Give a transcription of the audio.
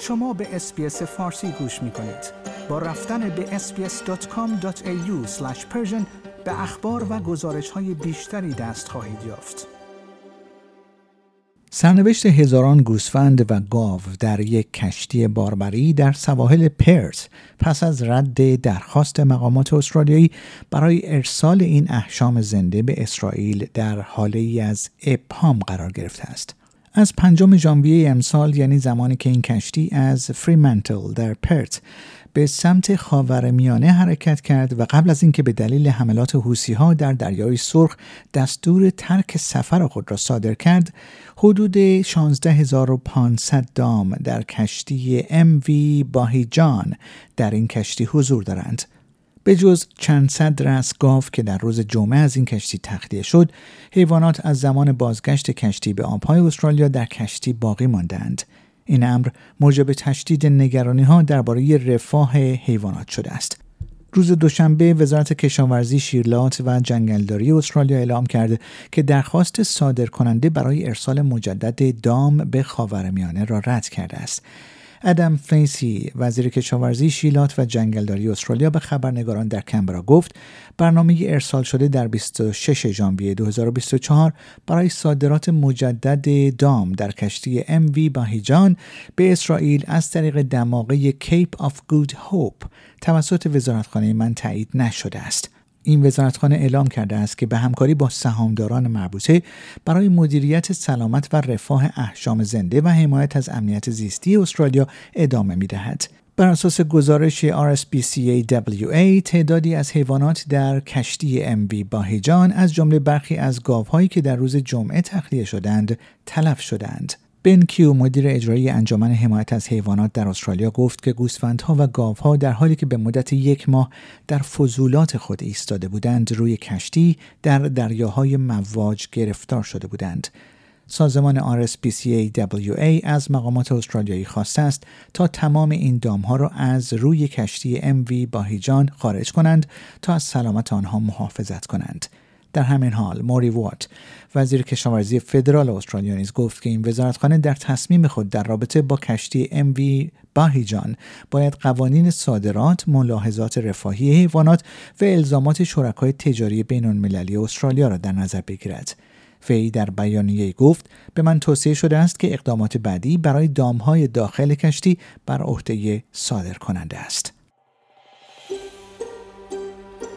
شما به اسپیس فارسی گوش می کنید. با رفتن به sbs.com.au به اخبار و گزارش های بیشتری دست خواهید یافت. سرنوشت هزاران گوسفند و گاو در یک کشتی باربری در سواحل پرس پس از رد درخواست مقامات استرالیایی برای ارسال این احشام زنده به اسرائیل در حاله ای از ابهام قرار گرفته است. از پنجم ژانویه امسال یعنی زمانی که این کشتی از فریمنتل در پرت به سمت خاورمیانه حرکت کرد و قبل از اینکه به دلیل حملات حوسی ها در دریای سرخ دستور ترک سفر خود را صادر کرد حدود 16500 دام در کشتی MV باهیجان در این کشتی حضور دارند. به جز چند صد رس گاو که در روز جمعه از این کشتی تخلیه شد حیوانات از زمان بازگشت کشتی به آبهای استرالیا در کشتی باقی ماندند این امر موجب تشدید نگرانی ها درباره رفاه حیوانات شده است. روز دوشنبه وزارت کشاورزی شیرلات و جنگلداری استرالیا اعلام کرد که درخواست صادر کننده برای ارسال مجدد دام به خاورمیانه را رد کرده است. ادم فلیسی وزیر کشاورزی شیلات و جنگلداری استرالیا به خبرنگاران در کمبرا گفت برنامه ارسال شده در 26 ژانویه 2024 برای صادرات مجدد دام در کشتی MV باهیجان به اسرائیل از طریق دماغه کیپ آف گود هوپ توسط وزارتخانه من تایید نشده است. این وزارتخانه اعلام کرده است که به همکاری با سهامداران مربوطه برای مدیریت سلامت و رفاه احشام زنده و حمایت از امنیت زیستی استرالیا ادامه می دهد. بر اساس گزارش RSPCA تعدادی از حیوانات در کشتی MV باهیجان از جمله برخی از گاوهایی که در روز جمعه تخلیه شدند تلف شدند. بن کیو مدیر اجرایی انجمن حمایت از حیوانات در استرالیا گفت که گوسفندها و گاوها در حالی که به مدت یک ماه در فضولات خود ایستاده بودند روی کشتی در دریاهای مواج گرفتار شده بودند. سازمان RSPCA از مقامات استرالیایی خواسته است تا تمام این دامها را از روی کشتی MV باهیجان خارج کنند تا از سلامت آنها محافظت کنند. در همین حال موری وات وزیر کشاورزی فدرال استرالیا نیز گفت که این وزارتخانه در تصمیم خود در رابطه با کشتی MV باهیجان باید قوانین صادرات، ملاحظات رفاهی حیوانات و الزامات شرکای تجاری بین المللی استرالیا را در نظر بگیرد. وی در بیانیه گفت به من توصیه شده است که اقدامات بعدی برای دامهای داخل کشتی بر عهده صادر کننده است.